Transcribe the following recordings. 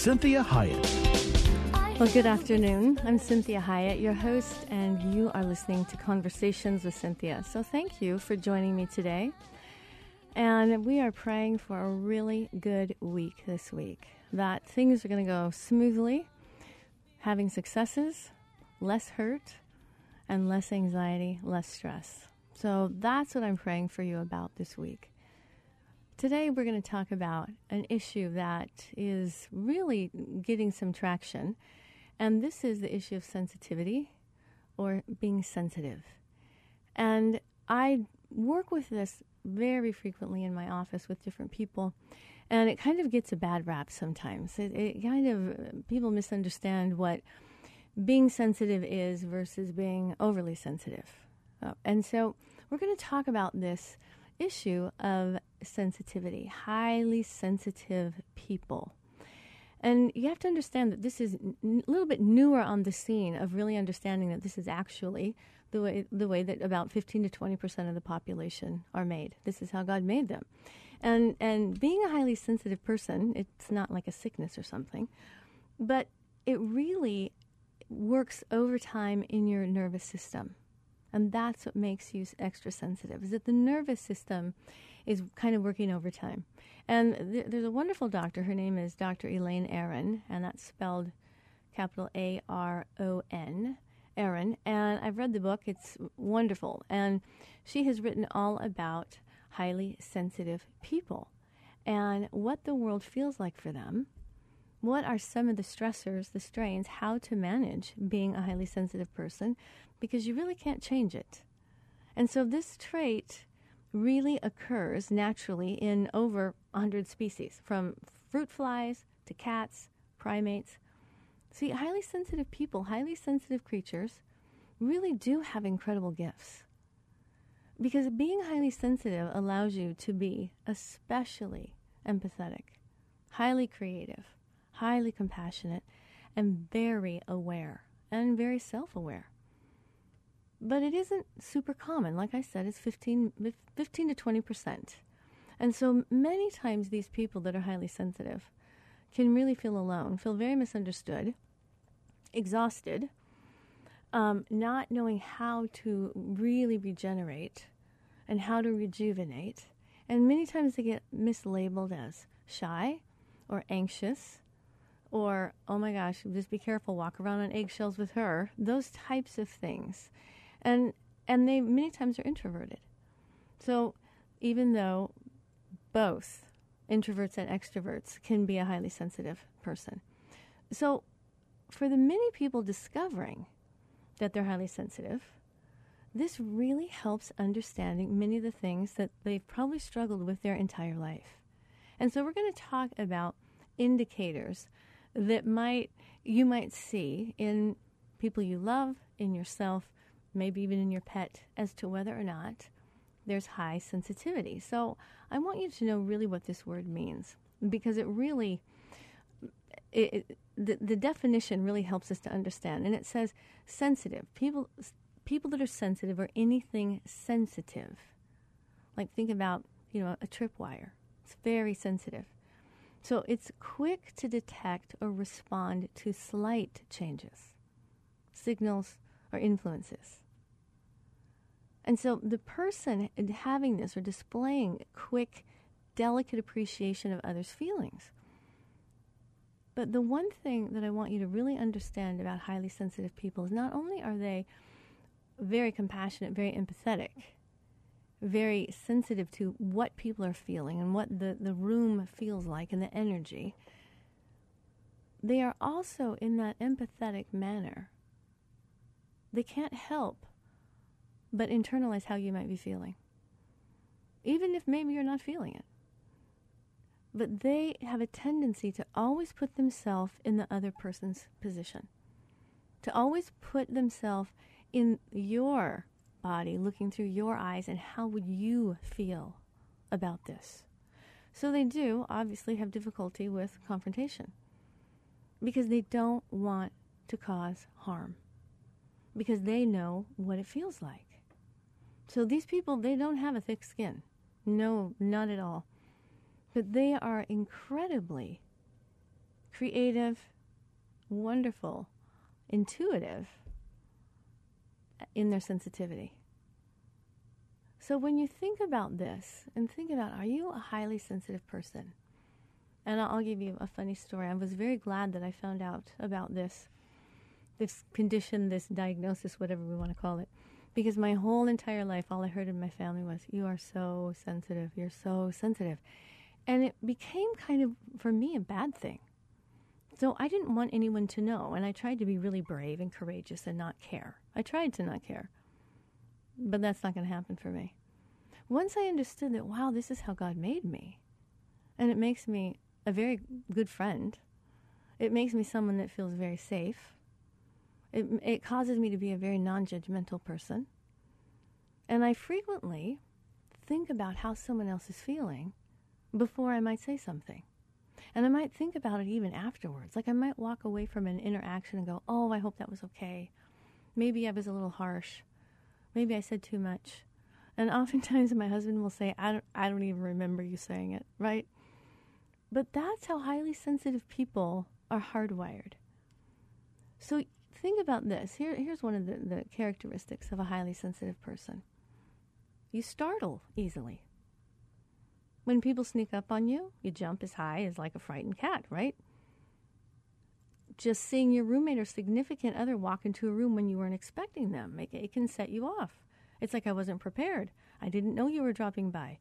Cinthia Hiett. Well, good afternoon. I'm Cinthia Hiett, your host, and you are listening to Conversations with Cinthia. So, thank you for joining me today. And we are praying for a really good week this week, that things are going to go smoothly, having successes, less hurt, and less anxiety, less stress. So, that's what I'm praying for you about this week. Today, we're going to talk about an issue that is really getting some traction, and this is the issue of sensitivity or being sensitive. And I work with this very frequently in my office with different people, and it kind of gets a bad rap sometimes. It, it kind of, people misunderstand what being sensitive is versus being overly sensitive. Uh, and so, we're going to talk about this issue of sensitivity, highly sensitive people. And you have to understand that this is a little bit newer on the scene of really understanding that this is actually the way the way that about 15 to 20 percent of the population are made. This is how God made them. And and being a highly sensitive person, it's not like a sickness or something, but it really works over time in your nervous system. And that's what makes you extra sensitive, is that the nervous system is kind of working overtime. And th- there's a wonderful doctor. Her name is Dr. Elaine Aron, and that's spelled capital A R O N, Aron, And I've read the book, it's wonderful. And she has written all about highly sensitive people and what the world feels like for them. What are some of the stressors, the strains, how to manage being a highly sensitive person, because you really can't change it. And so this trait really occurs naturally in over 100 species, from fruit flies to cats, primates. See, highly sensitive people, highly sensitive creatures, really do have incredible gifts. Because being highly sensitive allows you to be especially empathetic, highly creative, highly compassionate, and very aware and very self aware but it isn't super common. Like I said, it's 15, 15 to 20 percent. And so many times these people that are highly sensitive can really feel alone, feel very misunderstood, exhausted, um, not knowing how to really regenerate and how to rejuvenate. And many times they get mislabeled as shy or anxious or, oh my gosh, just be careful, walk around on eggshells with her, those types of things and and they many times are introverted. So even though both introverts and extroverts can be a highly sensitive person. So for the many people discovering that they're highly sensitive, this really helps understanding many of the things that they've probably struggled with their entire life. And so we're going to talk about indicators that might you might see in people you love, in yourself, maybe even in your pet, as to whether or not there's high sensitivity. So I want you to know really what this word means because it really, it, it, the, the definition really helps us to understand. And it says sensitive. People, people that are sensitive are anything sensitive. Like think about, you know, a tripwire. It's very sensitive. So it's quick to detect or respond to slight changes, signals, or influences. And so the person having this or displaying quick, delicate appreciation of others' feelings. But the one thing that I want you to really understand about highly sensitive people is not only are they very compassionate, very empathetic, very sensitive to what people are feeling and what the, the room feels like and the energy, they are also in that empathetic manner. They can't help but internalize how you might be feeling, even if maybe you're not feeling it. But they have a tendency to always put themselves in the other person's position, to always put themselves in your body, looking through your eyes, and how would you feel about this? So they do obviously have difficulty with confrontation because they don't want to cause harm because they know what it feels like. So these people, they don't have a thick skin. No, not at all. But they are incredibly creative, wonderful, intuitive in their sensitivity. So when you think about this and think about are you a highly sensitive person? And I'll give you a funny story. I was very glad that I found out about this this condition, this diagnosis, whatever we want to call it. Because my whole entire life, all I heard in my family was, You are so sensitive. You're so sensitive. And it became kind of, for me, a bad thing. So I didn't want anyone to know. And I tried to be really brave and courageous and not care. I tried to not care. But that's not going to happen for me. Once I understood that, wow, this is how God made me, and it makes me a very good friend, it makes me someone that feels very safe it, it causes me to be a very non judgmental person. And I frequently think about how someone else is feeling before I might say something. And I might think about it even afterwards. Like I might walk away from an interaction and go, oh, I hope that was okay. Maybe I was a little harsh. Maybe I said too much. And oftentimes my husband will say, I don't, I don't even remember you saying it, right? But that's how highly sensitive people are hardwired. So think about this. Here, here's one of the, the characteristics of a highly sensitive person you startle easily. When people sneak up on you, you jump as high as like a frightened cat, right? Just seeing your roommate or significant other walk into a room when you weren't expecting them, it, it can set you off. It's like I wasn't prepared. I didn't know you were dropping by.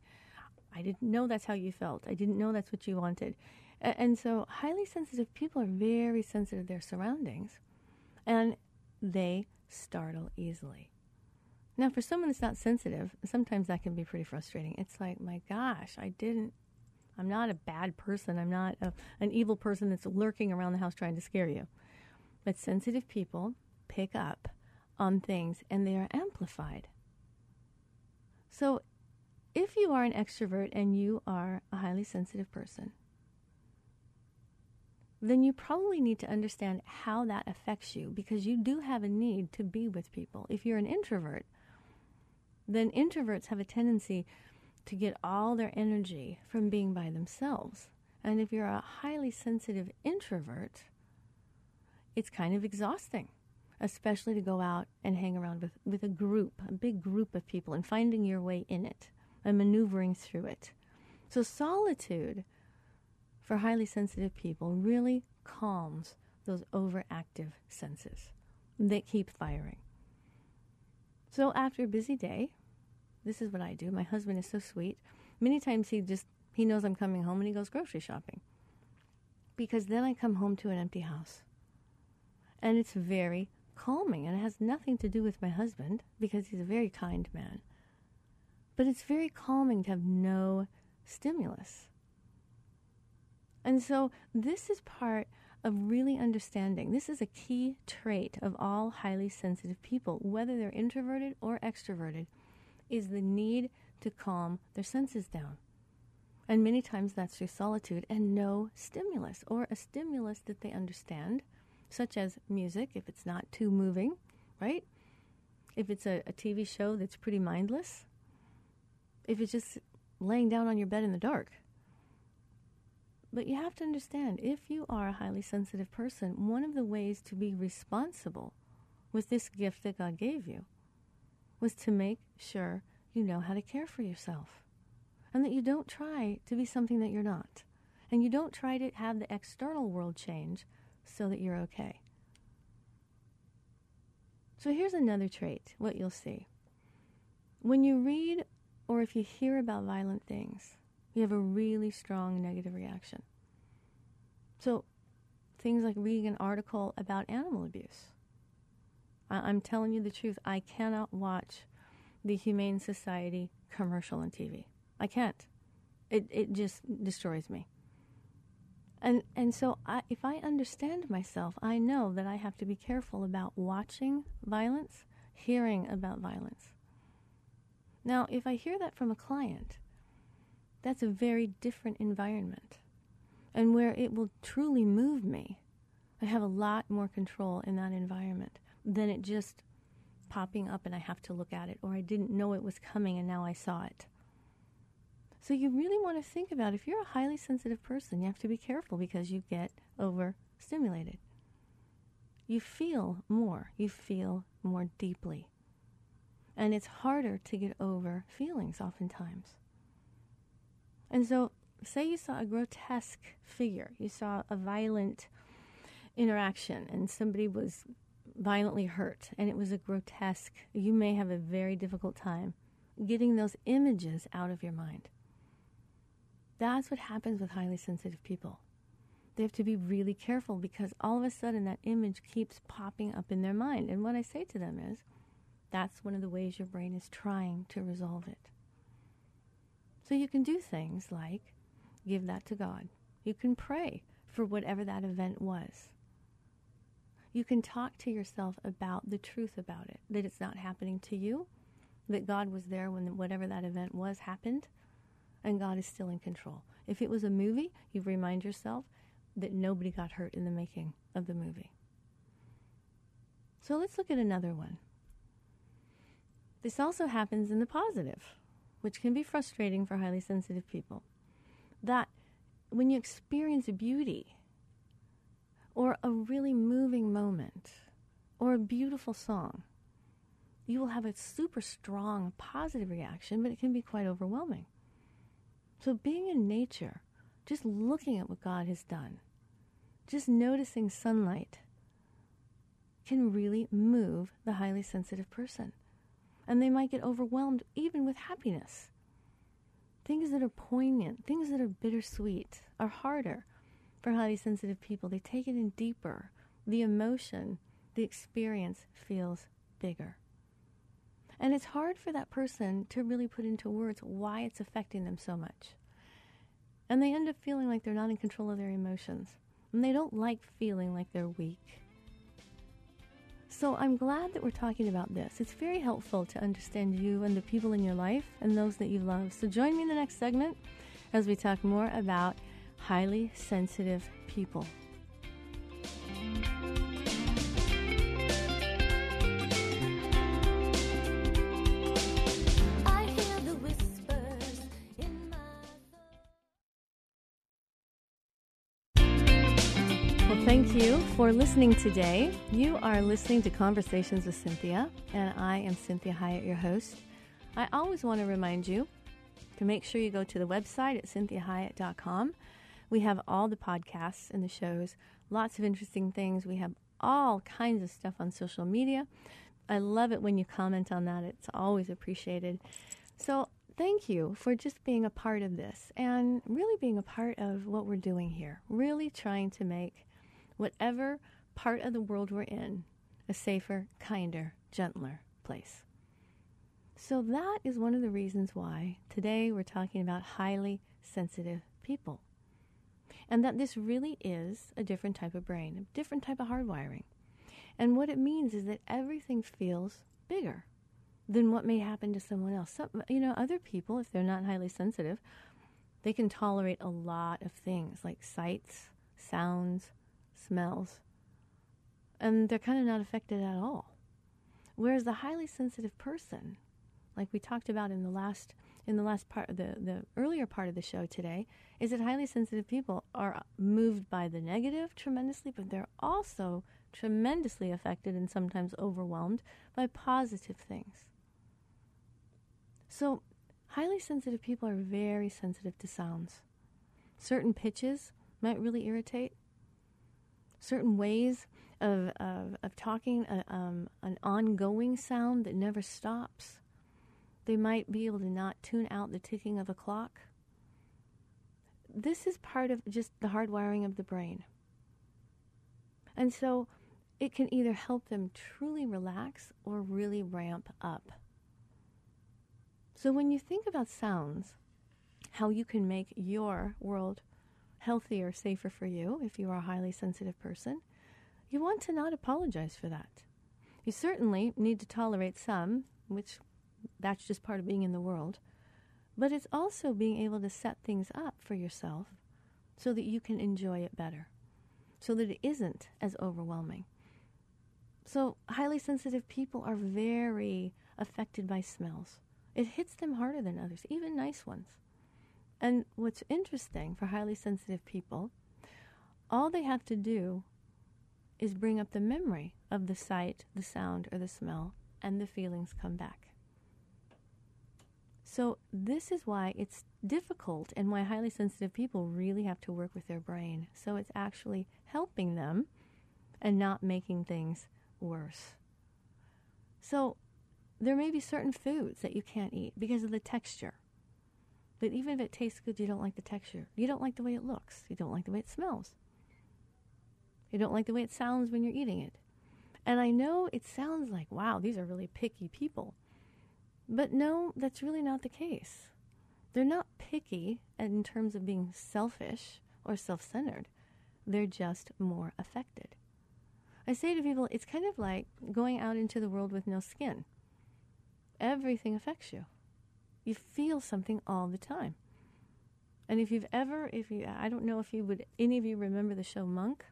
I didn't know that's how you felt. I didn't know that's what you wanted. And so, highly sensitive people are very sensitive to their surroundings and they startle easily. Now, for someone that's not sensitive, sometimes that can be pretty frustrating. It's like, my gosh, I didn't, I'm not a bad person. I'm not a, an evil person that's lurking around the house trying to scare you. But sensitive people pick up on things and they are amplified. So, if you are an extrovert and you are a highly sensitive person, then you probably need to understand how that affects you because you do have a need to be with people. If you're an introvert, then introverts have a tendency to get all their energy from being by themselves. And if you're a highly sensitive introvert, it's kind of exhausting, especially to go out and hang around with, with a group, a big group of people, and finding your way in it and maneuvering through it. So, solitude for highly sensitive people really calms those overactive senses that keep firing. So after a busy day, this is what I do. My husband is so sweet. Many times he just he knows I'm coming home and he goes grocery shopping. Because then I come home to an empty house. And it's very calming and it has nothing to do with my husband because he's a very kind man. But it's very calming to have no stimulus. And so this is part of really understanding. This is a key trait of all highly sensitive people, whether they're introverted or extroverted, is the need to calm their senses down. And many times that's through solitude and no stimulus, or a stimulus that they understand, such as music, if it's not too moving, right? If it's a, a TV show that's pretty mindless, if it's just laying down on your bed in the dark, but you have to understand if you are a highly sensitive person, one of the ways to be responsible with this gift that God gave you was to make sure you know how to care for yourself and that you don't try to be something that you're not. And you don't try to have the external world change so that you're okay. So here's another trait, what you'll see. When you read or if you hear about violent things, you have a really strong negative reaction. So things like reading an article about animal abuse. I- I'm telling you the truth. I cannot watch the Humane Society commercial on TV. I can't. It it just destroys me. And and so I, if I understand myself, I know that I have to be careful about watching violence, hearing about violence. Now, if I hear that from a client, that's a very different environment. And where it will truly move me, I have a lot more control in that environment than it just popping up and I have to look at it, or I didn't know it was coming and now I saw it. So you really want to think about if you're a highly sensitive person, you have to be careful because you get overstimulated. You feel more, you feel more deeply. And it's harder to get over feelings oftentimes. And so, say you saw a grotesque figure, you saw a violent interaction, and somebody was violently hurt, and it was a grotesque, you may have a very difficult time getting those images out of your mind. That's what happens with highly sensitive people. They have to be really careful because all of a sudden that image keeps popping up in their mind. And what I say to them is, that's one of the ways your brain is trying to resolve it. So you can do things like give that to God. You can pray for whatever that event was. You can talk to yourself about the truth about it, that it's not happening to you, that God was there when whatever that event was happened, and God is still in control. If it was a movie, you remind yourself that nobody got hurt in the making of the movie. So let's look at another one. This also happens in the positive, which can be frustrating for highly sensitive people. That when you experience beauty, or a really moving moment, or a beautiful song, you will have a super strong positive reaction, but it can be quite overwhelming. So, being in nature, just looking at what God has done, just noticing sunlight can really move the highly sensitive person. And they might get overwhelmed even with happiness. Things that are poignant, things that are bittersweet, are harder for highly sensitive people. They take it in deeper. The emotion, the experience feels bigger. And it's hard for that person to really put into words why it's affecting them so much. And they end up feeling like they're not in control of their emotions. And they don't like feeling like they're weak. So I'm glad that we're talking about this. It's very helpful to understand you and the people in your life and those that you love. So join me in the next segment as we talk more about highly sensitive people. For listening today. You are listening to Conversations with Cinthia, and I am Cinthia Hiett, your host. I always want to remind you to make sure you go to the website at cinthiahiett.com. We have all the podcasts and the shows, lots of interesting things. We have all kinds of stuff on social media. I love it when you comment on that, it's always appreciated. So, thank you for just being a part of this and really being a part of what we're doing here, really trying to make whatever part of the world we're in a safer, kinder, gentler place. So, that is one of the reasons why today we're talking about highly sensitive people. And that this really is a different type of brain, a different type of hardwiring. And what it means is that everything feels bigger than what may happen to someone else. So, you know, other people, if they're not highly sensitive, they can tolerate a lot of things like sights, sounds, smells, and they're kind of not affected at all. Whereas the highly sensitive person, like we talked about in the last in the last part the, the earlier part of the show today, is that highly sensitive people are moved by the negative tremendously, but they're also tremendously affected and sometimes overwhelmed by positive things. So, highly sensitive people are very sensitive to sounds. Certain pitches might really irritate. Certain ways of, of, of talking, uh, um, an ongoing sound that never stops. They might be able to not tune out the ticking of a clock. This is part of just the hardwiring of the brain. And so it can either help them truly relax or really ramp up. So when you think about sounds, how you can make your world healthier, safer for you if you are a highly sensitive person, you want to not apologize for that. You certainly need to tolerate some, which that's just part of being in the world, but it's also being able to set things up for yourself so that you can enjoy it better, so that it isn't as overwhelming. So, highly sensitive people are very affected by smells. It hits them harder than others, even nice ones. And what's interesting for highly sensitive people, all they have to do is bring up the memory of the sight, the sound, or the smell, and the feelings come back. So, this is why it's difficult and why highly sensitive people really have to work with their brain. So, it's actually helping them and not making things worse. So, there may be certain foods that you can't eat because of the texture. But even if it tastes good, you don't like the texture. You don't like the way it looks. You don't like the way it smells. You don't like the way it sounds when you're eating it. And I know it sounds like, wow, these are really picky people. But no, that's really not the case. They're not picky in terms of being selfish or self centered, they're just more affected. I say to people, it's kind of like going out into the world with no skin. Everything affects you. You feel something all the time. And if you've ever, if you, I don't know if you would, any of you remember the show Monk?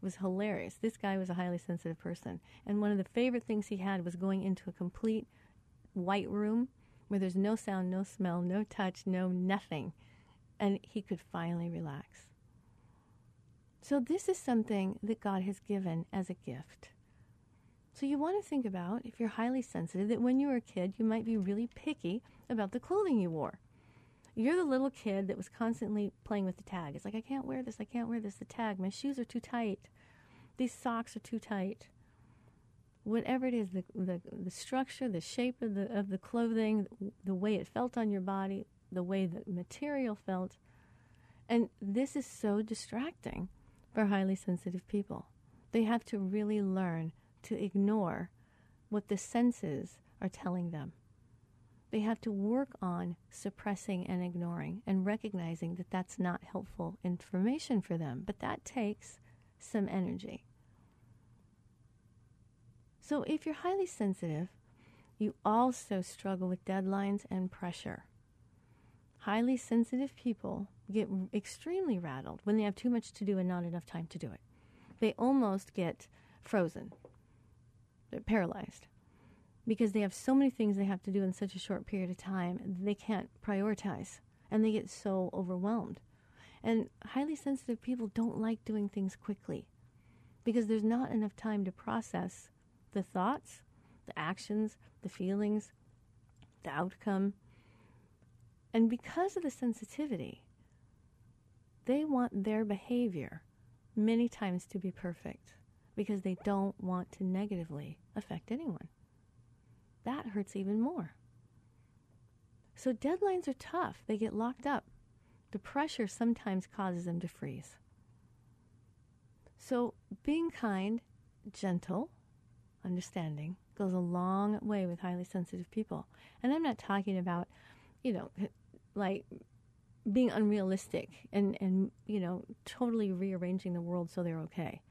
It was hilarious. This guy was a highly sensitive person. And one of the favorite things he had was going into a complete white room where there's no sound, no smell, no touch, no nothing. And he could finally relax. So, this is something that God has given as a gift. So, you want to think about, if you're highly sensitive, that when you were a kid, you might be really picky about the clothing you wore. You're the little kid that was constantly playing with the tag. It's like, I can't wear this, I can't wear this, the tag. My shoes are too tight. These socks are too tight. Whatever it is, the, the, the structure, the shape of the, of the clothing, the way it felt on your body, the way the material felt. And this is so distracting for highly sensitive people. They have to really learn to ignore what the senses are telling them. They have to work on suppressing and ignoring and recognizing that that's not helpful information for them. But that takes some energy. So, if you're highly sensitive, you also struggle with deadlines and pressure. Highly sensitive people get extremely rattled when they have too much to do and not enough time to do it. They almost get frozen, they're paralyzed because they have so many things they have to do in such a short period of time, they can't prioritize and they get so overwhelmed. And highly sensitive people don't like doing things quickly because there's not enough time to process the thoughts, the actions, the feelings, the outcome. And because of the sensitivity, they want their behavior many times to be perfect because they don't want to negatively affect anyone. That hurts even more. So deadlines are tough, they get locked up. The pressure sometimes causes them to freeze. So being kind, gentle, understanding goes a long way with highly sensitive people. And I'm not talking about, you know, like being unrealistic and, and, you know, totally rearranging the world so they're okay.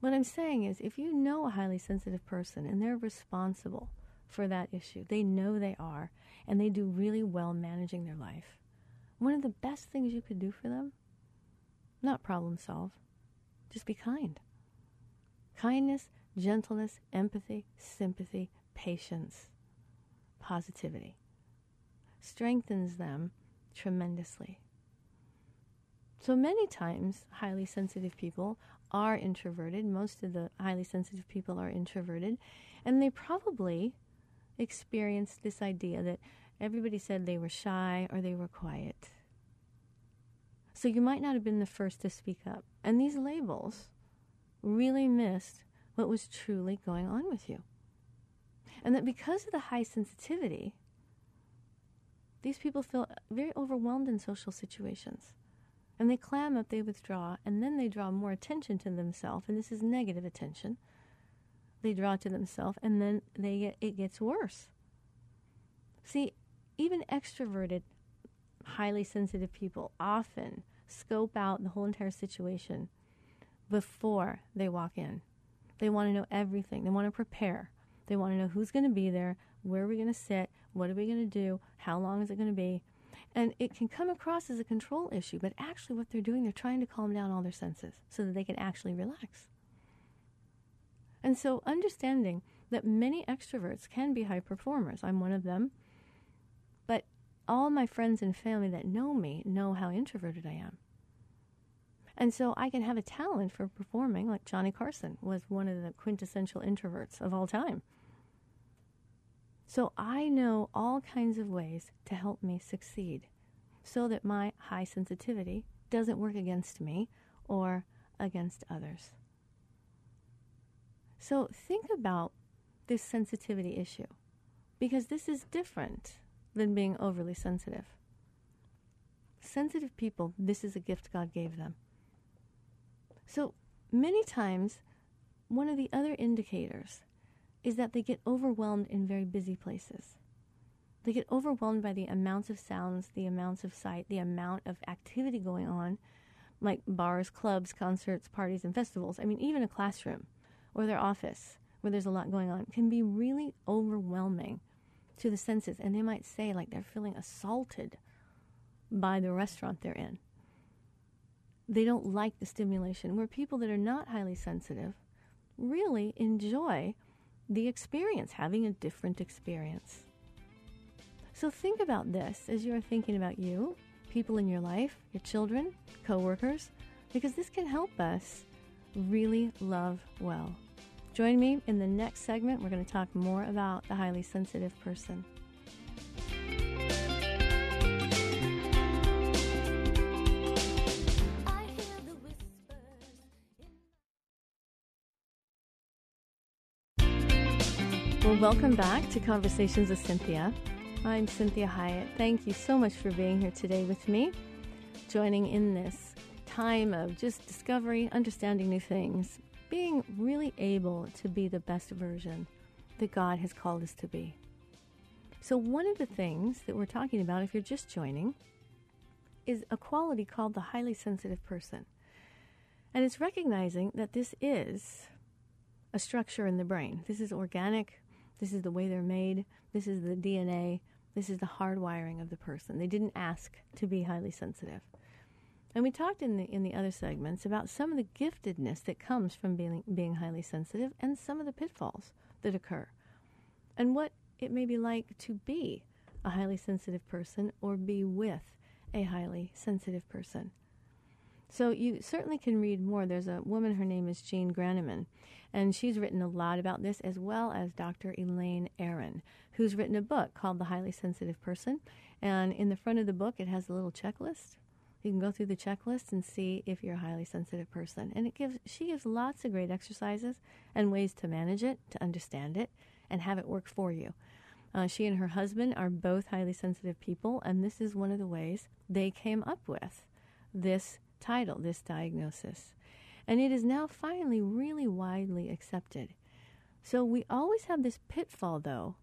What I'm saying is if you know a highly sensitive person and they're responsible for that issue, they know they are, and they do really well managing their life, one of the best things you could do for them, not problem solve, just be kind. Kindness gentleness, empathy, sympathy, patience, positivity. Strengthens them tremendously. So many times, highly sensitive people are introverted. Most of the highly sensitive people are introverted. And they probably experience this idea that everybody said they were shy or they were quiet. So you might not have been the first to speak up. And these labels really missed what was truly going on with you. And that because of the high sensitivity, these people feel very overwhelmed in social situations. And they clam up, they withdraw, and then they draw more attention to themselves. And this is negative attention. They draw to themselves, and then they get, it gets worse. See, even extroverted, highly sensitive people often scope out the whole entire situation before they walk in. They want to know everything. They want to prepare. They want to know who's going to be there, where are we going to sit, what are we going to do, how long is it going to be. And it can come across as a control issue, but actually, what they're doing, they're trying to calm down all their senses so that they can actually relax. And so, understanding that many extroverts can be high performers, I'm one of them, but all my friends and family that know me know how introverted I am. And so I can have a talent for performing, like Johnny Carson was one of the quintessential introverts of all time. So I know all kinds of ways to help me succeed so that my high sensitivity doesn't work against me or against others. So think about this sensitivity issue because this is different than being overly sensitive. Sensitive people, this is a gift God gave them. So many times, one of the other indicators is that they get overwhelmed in very busy places. They get overwhelmed by the amounts of sounds, the amounts of sight, the amount of activity going on, like bars, clubs, concerts, parties, and festivals. I mean, even a classroom or their office where there's a lot going on can be really overwhelming to the senses. And they might say, like, they're feeling assaulted by the restaurant they're in. They don't like the stimulation. Where people that are not highly sensitive really enjoy the experience, having a different experience. So think about this as you are thinking about you, people in your life, your children, coworkers, because this can help us really love well. Join me in the next segment. We're going to talk more about the highly sensitive person. Well, welcome back to Conversations with Cinthia. I'm Cinthia Hiett. Thank you so much for being here today with me, joining in this time of just discovery, understanding new things, being really able to be the best version that God has called us to be. So, one of the things that we're talking about, if you're just joining, is a quality called the highly sensitive person. And it's recognizing that this is a structure in the brain. This is organic, this is the way they're made. This is the DNA. This is the hardwiring of the person. They didn't ask to be highly sensitive. And we talked in the in the other segments about some of the giftedness that comes from being being highly sensitive and some of the pitfalls that occur. And what it may be like to be a highly sensitive person or be with a highly sensitive person. So you certainly can read more. There's a woman, her name is Jean Granneman, and she's written a lot about this, as well as Dr. Elaine Aron, who's written a book called The Highly Sensitive Person. And in the front of the book, it has a little checklist. You can go through the checklist and see if you're a highly sensitive person. And it gives she gives lots of great exercises and ways to manage it, to understand it, and have it work for you. Uh, she and her husband are both highly sensitive people, and this is one of the ways they came up with this title, this diagnosis. And it is now finally really widely accepted. So we always have this pitfall, though,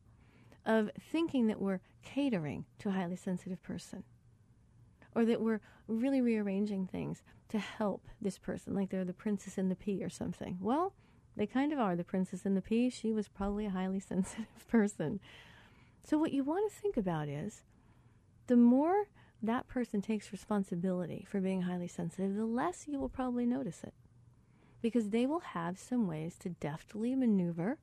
of thinking that we're catering to a highly sensitive person or that we're really rearranging things to help this person, like they're the princess in the pea or something. Well, they kind of are the princess in the pea. She was probably a highly sensitive person. So, what you want to think about is the more that person takes responsibility for being highly sensitive, the less you will probably notice it. Because they will have some ways to deftly maneuver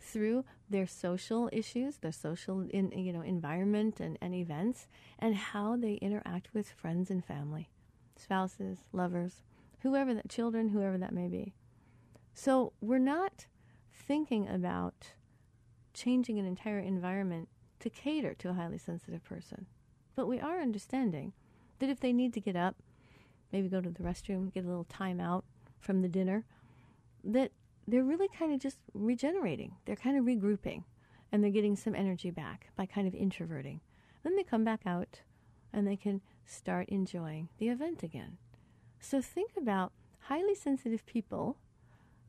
through their social issues, their social in, you know environment and, and events, and how they interact with friends and family, spouses, lovers, whoever that children, whoever that may be. So we're not thinking about changing an entire environment to cater to a highly sensitive person. But we are understanding that if they need to get up, maybe go to the restroom, get a little time out from the dinner, that they're really kind of just regenerating. They're kind of regrouping and they're getting some energy back by kind of introverting. Then they come back out and they can start enjoying the event again. So think about highly sensitive people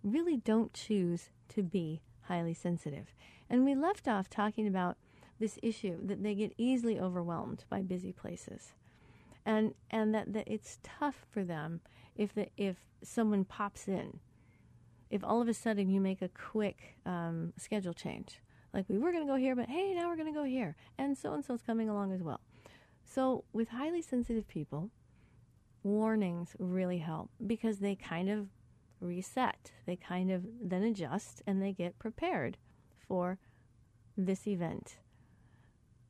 really don't choose to be highly sensitive. And we left off talking about this issue that they get easily overwhelmed by busy places. And and that, that it's tough for them if the if someone pops in. If all of a sudden you make a quick um, schedule change, like we were going to go here, but hey, now we're going to go here, and so and so is coming along as well. So with highly sensitive people, warnings really help because they kind of reset. They kind of then adjust and they get prepared for this event.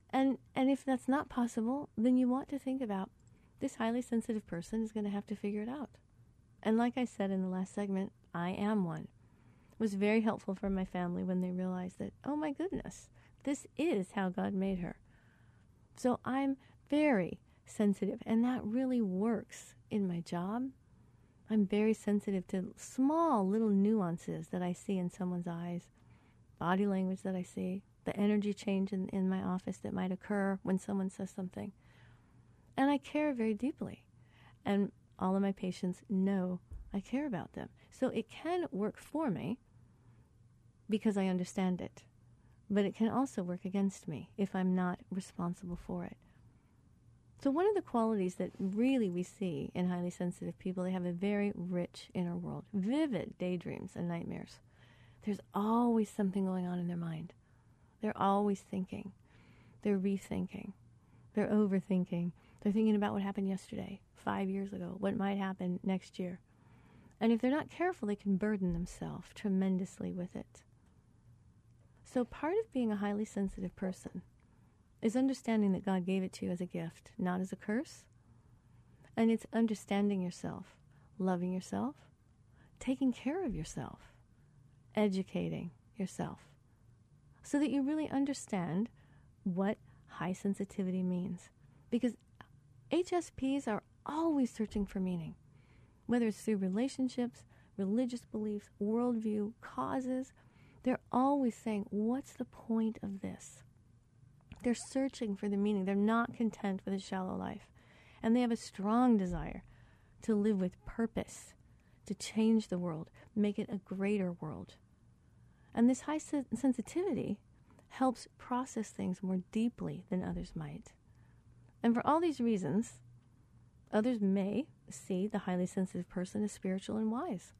And and if that's not possible, then you want to think about this highly sensitive person is going to have to figure it out. And like I said in the last segment, I am one. It was very helpful for my family when they realized that, oh my goodness, this is how God made her. So I'm very sensitive, and that really works in my job. I'm very sensitive to small little nuances that I see in someone's eyes, body language that I see, the energy change in, in my office that might occur when someone says something. And I care very deeply. And all of my patients know I care about them. So it can work for me because I understand it. But it can also work against me if I'm not responsible for it. So, one of the qualities that really we see in highly sensitive people, they have a very rich inner world, vivid daydreams and nightmares. There's always something going on in their mind. They're always thinking. They're rethinking. They're overthinking. They're thinking about what happened yesterday, five years ago, what might happen next year. And if they're not careful, they can burden themselves tremendously with it. So, part of being a highly sensitive person is understanding that God gave it to you as a gift, not as a curse. And it's understanding yourself, loving yourself, taking care of yourself, educating yourself, so that you really understand what high sensitivity means. Because HSPs are always searching for meaning, whether it's through relationships, religious beliefs, worldview, causes. They're always saying, What's the point of this? They're searching for the meaning. They're not content with a shallow life. And they have a strong desire to live with purpose, to change the world, make it a greater world. And this high sensitivity helps process things more deeply than others might. And for all these reasons, others may see the highly sensitive person as spiritual and wise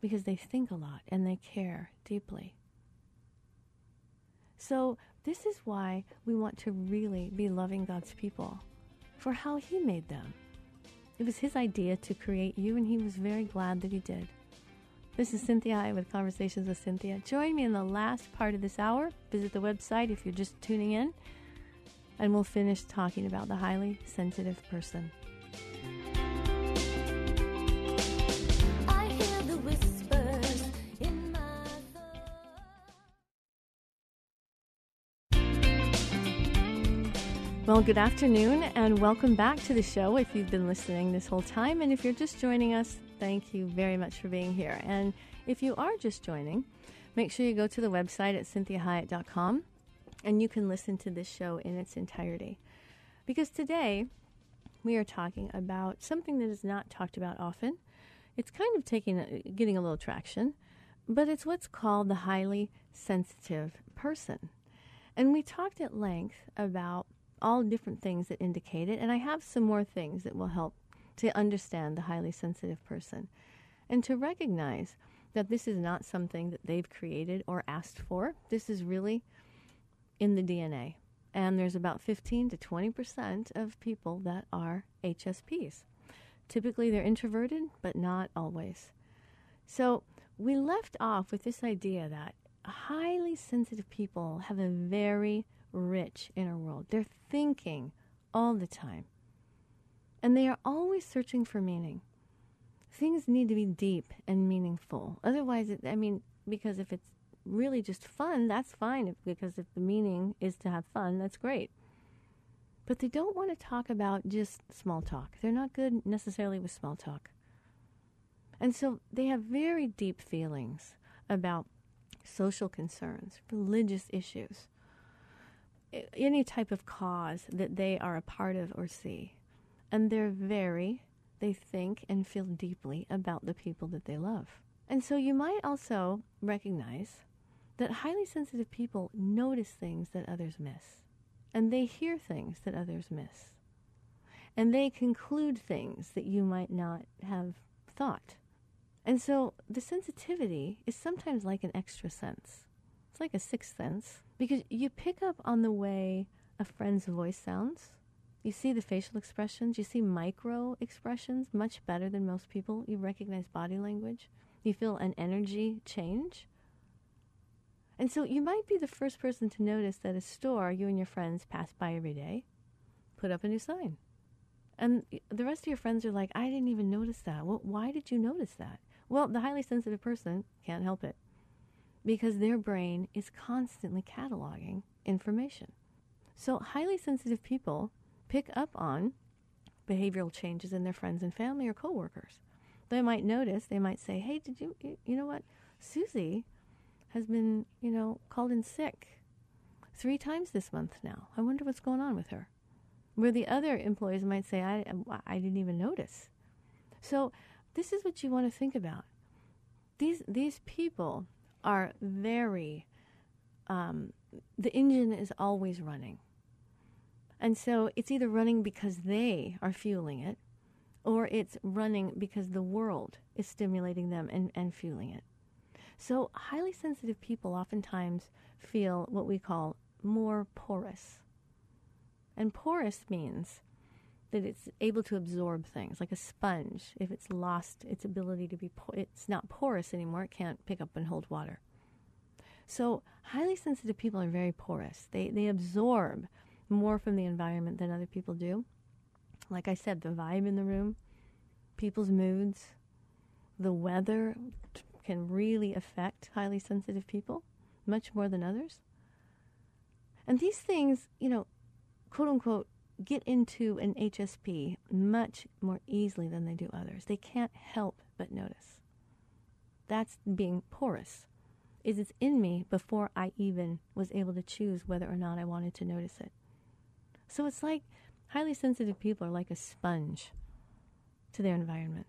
because they think a lot and they care deeply. So, this is why we want to really be loving God's people for how He made them. It was His idea to create you, and He was very glad that He did. This is Cinthia Hiett with Conversations with Cinthia. Join me in the last part of this hour. Visit the website if you're just tuning in, and we'll finish talking about the highly sensitive person. Well, good afternoon and welcome back to the show if you've been listening this whole time. And if you're just joining us, thank you very much for being here. And if you are just joining, make sure you go to the website at cinthiahiett.com and you can listen to this show in its entirety. Because today we are talking about something that is not talked about often. It's kind of taking getting a little traction, but it's what's called the highly sensitive person. And we talked at length about all different things that indicate it. And I have some more things that will help to understand the highly sensitive person and to recognize that this is not something that they've created or asked for. This is really in the DNA. And there's about 15 to 20% of people that are HSPs. Typically, they're introverted, but not always. So, we left off with this idea that highly sensitive people have a very rich inner world. They're thinking all the time. And they are always searching for meaning. Things need to be deep and meaningful. Otherwise, it, I mean, because if it's really just fun, that's fine if, because if the meaning is to have fun, that's great. But they don't want to talk about just small talk. They're not good necessarily with small talk. And so they have very deep feelings about social concerns, religious issues, any type of cause that they are a part of or see. And they're very, they think and feel deeply about the people that they love. And so you might also recognize that highly sensitive people notice things that others miss, and they hear things that others miss, and they conclude things that you might not have thought. And so the sensitivity is sometimes like an extra sense. It's like a sixth sense because you pick up on the way a friend's voice sounds. You see the facial expressions. You see micro expressions much better than most people. You recognize body language. You feel an energy change. And so you might be the first person to notice that a store you and your friends pass by every day put up a new sign. And the rest of your friends are like, I didn't even notice that. Well, why did you notice that? Well, the highly sensitive person can't help it because their brain is constantly cataloging information. So, highly sensitive people pick up on behavioral changes in their friends and family or coworkers. They might notice, they might say, "Hey, did you you know what? Susie has been, you know, called in sick 3 times this month now. I wonder what's going on with her." Where the other employees might say, "I I didn't even notice." So, this is what you want to think about. These these people are very um, the engine is always running. And so it's either running because they are fueling it, or it's running because the world is stimulating them and, and fueling it. So highly sensitive people oftentimes feel what we call more porous. And porous means that it's able to absorb things like a sponge. If it's lost its ability to be, it's not porous anymore. It can't pick up and hold water. So highly sensitive people are very porous. They they absorb more from the environment than other people do. Like I said, the vibe in the room, people's moods, the weather can really affect highly sensitive people much more than others. And these things, you know, quote unquote, get into an HSP much more easily than they do others. They can't help but notice. That's being porous. Is it's in me before I even was able to choose whether or not I wanted to notice it. So it's like highly sensitive people are like a sponge to their environment.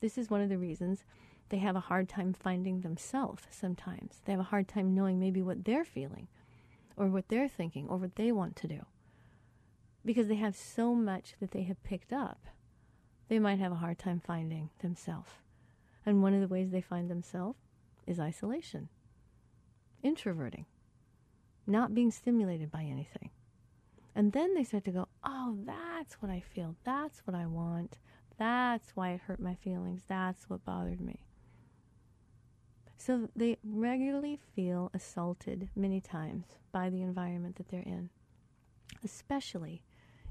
This is one of the reasons they have a hard time finding themselves sometimes. They have a hard time knowing maybe what they're feeling or what they're thinking or what they want to do because they have so much that they have picked up, they might have a hard time finding themselves. And one of the ways they find themselves is isolation, introverting, not being stimulated by anything. And then they start to go, oh, that's what I feel. That's what I want. That's why it hurt my feelings. That's what bothered me. So they regularly feel assaulted many times by the environment that they're in, especially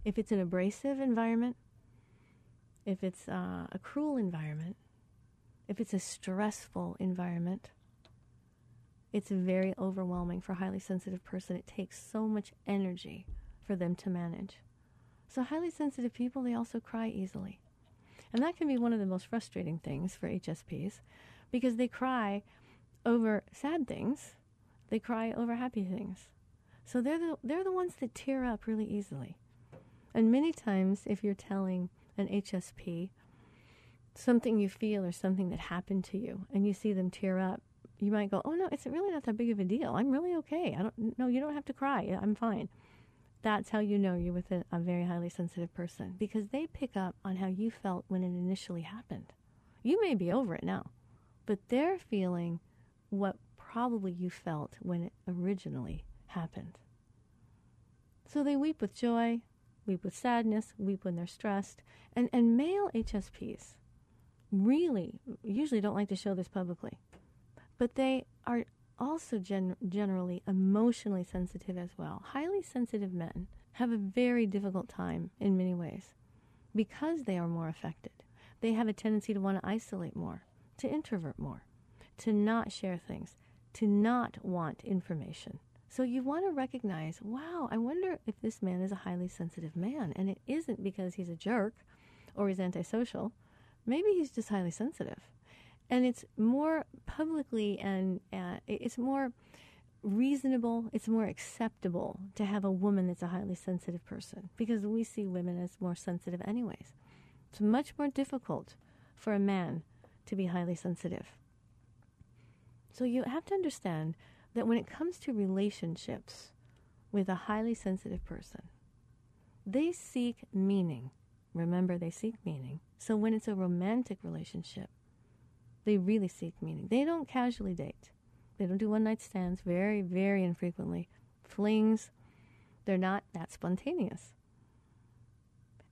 if it's an abrasive environment, if it's uh, a cruel environment, if it's a stressful environment, it's very overwhelming for a highly sensitive person. It takes so much energy for them to manage. So, highly sensitive people, they also cry easily. And that can be one of the most frustrating things for HSPs because they cry over sad things, they cry over happy things. So, they're the, they're the ones that tear up really easily. And many times, if you're telling an HSP something you feel or something that happened to you, and you see them tear up, you might go, "Oh no, it's really not that big of a deal. I'm really okay. I don't. No, you don't have to cry. I'm fine." That's how you know you're with a, a very highly sensitive person because they pick up on how you felt when it initially happened. You may be over it now, but they're feeling what probably you felt when it originally happened. So they weep with joy, weep with sadness, weep when they're stressed. And, and male HSPs really usually don't like to show this publicly, but they are also gen- generally emotionally sensitive as well. Highly sensitive men have a very difficult time in many ways because they are more affected. They have a tendency to want to isolate more, to introvert more, to not share things, to not want information. So you want to recognize, wow, I wonder if this man is a highly sensitive man. And it isn't because he's a jerk or he's antisocial. Maybe he's just highly sensitive. And it's more publicly and uh, it's more reasonable, it's more acceptable to have a woman that's a highly sensitive person because we see women as more sensitive, anyways. It's much more difficult for a man to be highly sensitive. So you have to understand that when it comes to relationships with a highly sensitive person, they seek meaning. Remember, they seek meaning. So when it's a romantic relationship, they really seek meaning. They don't casually date. They don't do one night stands very, very infrequently. Flings, they're not that spontaneous.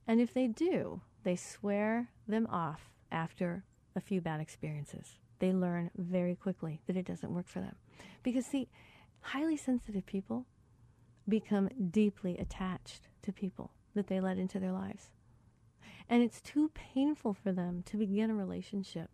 And if they do, they swear them off after a few bad experiences. They learn very quickly that it doesn't work for them. Because, see, highly sensitive people become deeply attached to people that they let into their lives. And it's too painful for them to begin a relationship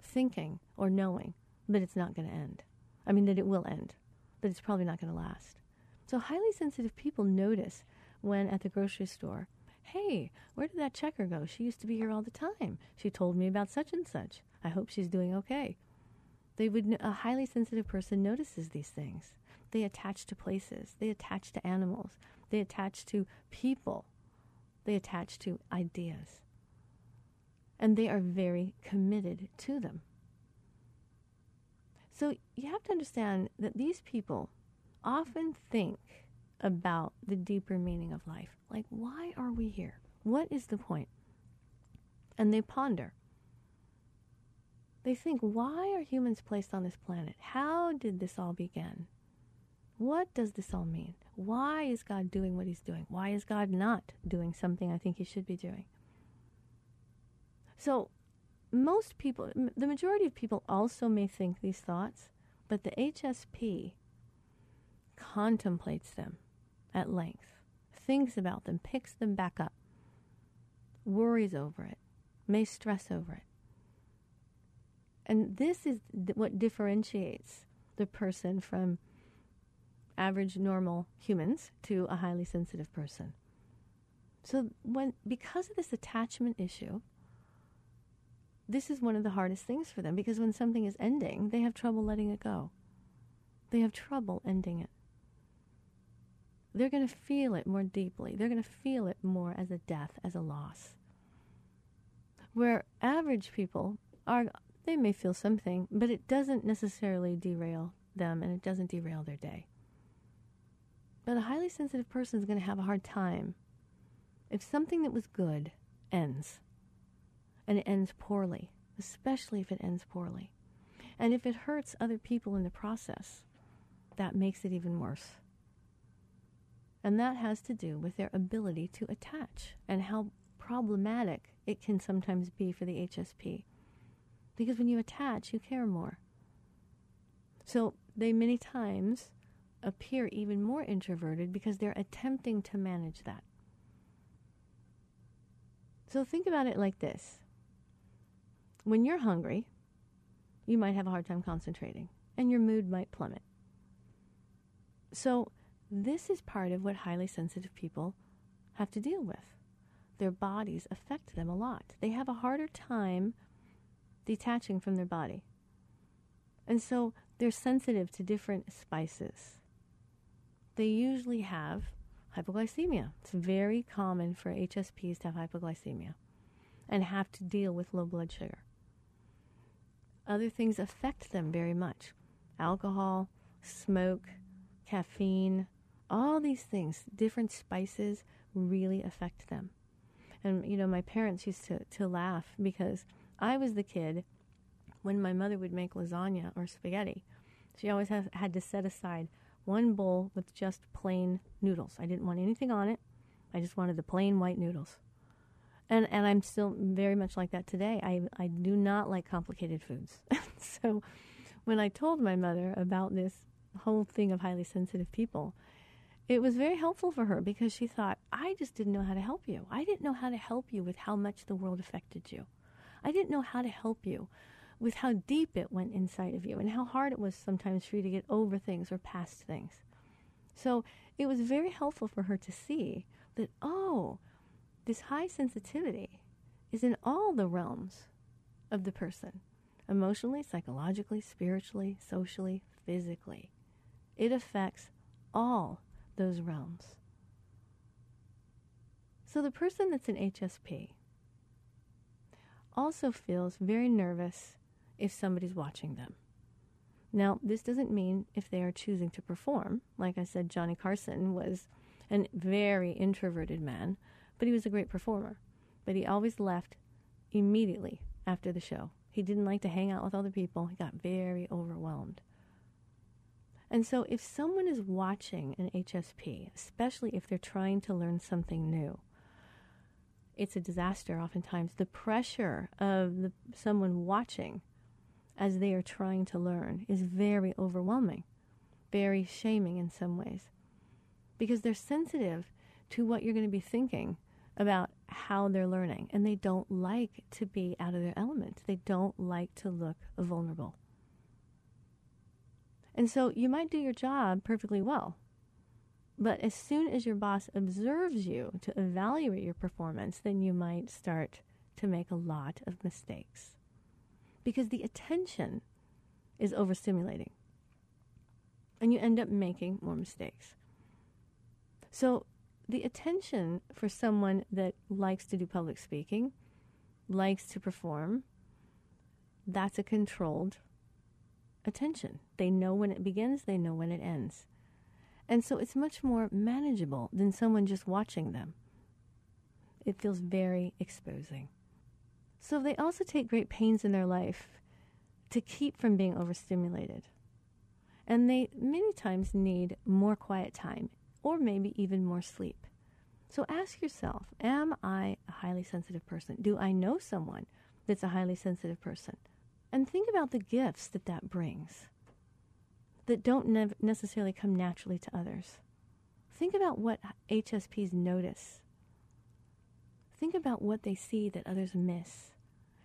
thinking or knowing that it's not going to end. I mean, that it will end, that it's probably not going to last. So, highly sensitive people notice when at the grocery store, hey, where did that checker go? She used to be here all the time. She told me about such and such. I hope she's doing okay. They would a highly sensitive person notices these things. They attach to places, they attach to animals, they attach to people, they attach to ideas. And they are very committed to them. So you have to understand that these people often think about the deeper meaning of life. Like, why are we here? What is the point? And they ponder. They think, why are humans placed on this planet? How did this all begin? What does this all mean? Why is God doing what he's doing? Why is God not doing something I think he should be doing? So most people, the majority of people also may think these thoughts, but the HSP contemplates them at length, thinks about them, picks them back up, worries over it, may stress over it. And this is what differentiates the person from average normal humans to a highly sensitive person. So when because of this attachment issue, this is one of the hardest things for them because when something is ending, they have trouble letting it go. They have trouble ending it. They're going to feel it more deeply. They're going to feel it more as a death, as a loss. Where average people are, they may feel something, but it doesn't necessarily derail them and it doesn't derail their day. But a highly sensitive person is going to have a hard time if something that was good ends and it ends poorly, especially if it ends poorly. And if it hurts other people in the process, that makes it even worse. And that has to do with their ability to attach and how problematic it can sometimes be for the HSP. Because when you attach, you care more. So they many times appear even more introverted because they're attempting to manage that. So think about it like this when you're hungry, you might have a hard time concentrating and your mood might plummet. So, this is part of what highly sensitive people have to deal with. Their bodies affect them a lot. They have a harder time detaching from their body. And so they're sensitive to different spices. They usually have hypoglycemia. It's very common for HSPs to have hypoglycemia and have to deal with low blood sugar. Other things affect them very much alcohol, smoke, caffeine, all these things, different spices really affect them. And, you know, my parents used to, to laugh because I was the kid when my mother would make lasagna or spaghetti. She always has, had to set aside one bowl with just plain noodles. I didn't want anything on it. I just wanted the plain white noodles and and I'm still very much like that today. I I do not like complicated foods. so when I told my mother about this whole thing of highly sensitive people, it was very helpful for her because she thought, I just didn't know how to help you. I didn't know how to help you with how much the world affected you. I didn't know how to help you with how deep it went inside of you and how hard it was sometimes for you to get over things or past things. So it was very helpful for her to see that, oh, this high sensitivity is in all the realms of the person emotionally, psychologically, spiritually, socially, physically. It affects all those realms. So the person that's an HSP also feels very nervous if somebody's watching them. Now, this doesn't mean if they are choosing to perform. Like I said, Johnny Carson was a very introverted man, but he was a great performer. But he always left immediately after the show. He didn't like to hang out with other people. He got very overwhelmed. And so, if someone is watching an HSP, especially if they're trying to learn something new, it's a disaster oftentimes. The pressure of the, someone watching as they are trying to learn is very overwhelming, very shaming in some ways, because they're sensitive to what you're going to be thinking about how they're learning, and they don't like to be out of their element. They don't like to look vulnerable. And so you might do your job perfectly well. But as soon as your boss observes you to evaluate your performance, then you might start to make a lot of mistakes because the attention is overstimulating. And you end up making more mistakes. So, the attention for someone that likes to do public speaking, likes to perform, that's a controlled attention. They know when it begins, they know when it ends. And so it's much more manageable than someone just watching them. It feels very exposing. So they also take great pains in their life to keep from being overstimulated. And they many times need more quiet time or maybe even more sleep. So ask yourself Am I a highly sensitive person? Do I know someone that's a highly sensitive person? And think about the gifts that that brings that don't ne- necessarily come naturally to others. Think about what HSPs notice. Think about what they see that others miss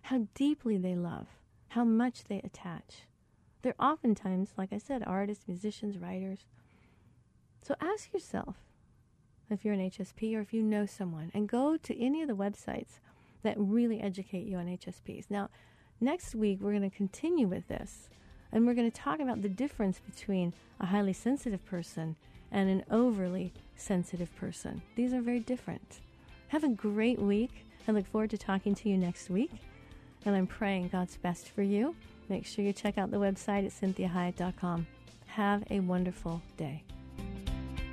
how deeply they love, how much they attach. They're oftentimes, like I said, artists, musicians, writers. So ask yourself if you're an HSP or if you know someone, and go to any of the websites that really educate you on HSPs. Now, next week, we're going to continue with this, and we're going to talk about the difference between a highly sensitive person and an overly sensitive person. These are very different. Have a great week. I look forward to talking to you next week and I'm praying God's best for you. Make sure you check out the website at cinthiahiett.com. Have a wonderful day.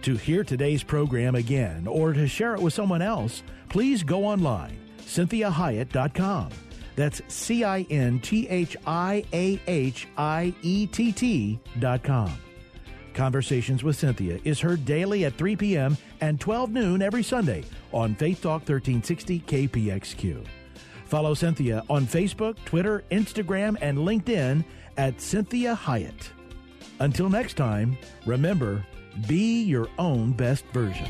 To hear today's program again or to share it with someone else, please go online, cinthiahiett.com. That's C I N T H I A H I E T T dot com. Conversations with Cinthia is heard daily at 3 p.m. and 12 noon every Sunday on Faith Talk 1360 KPXQ. Follow Cinthia on Facebook, Twitter, Instagram, and LinkedIn at Cinthia Hiett. Until next time, remember, be your own best version.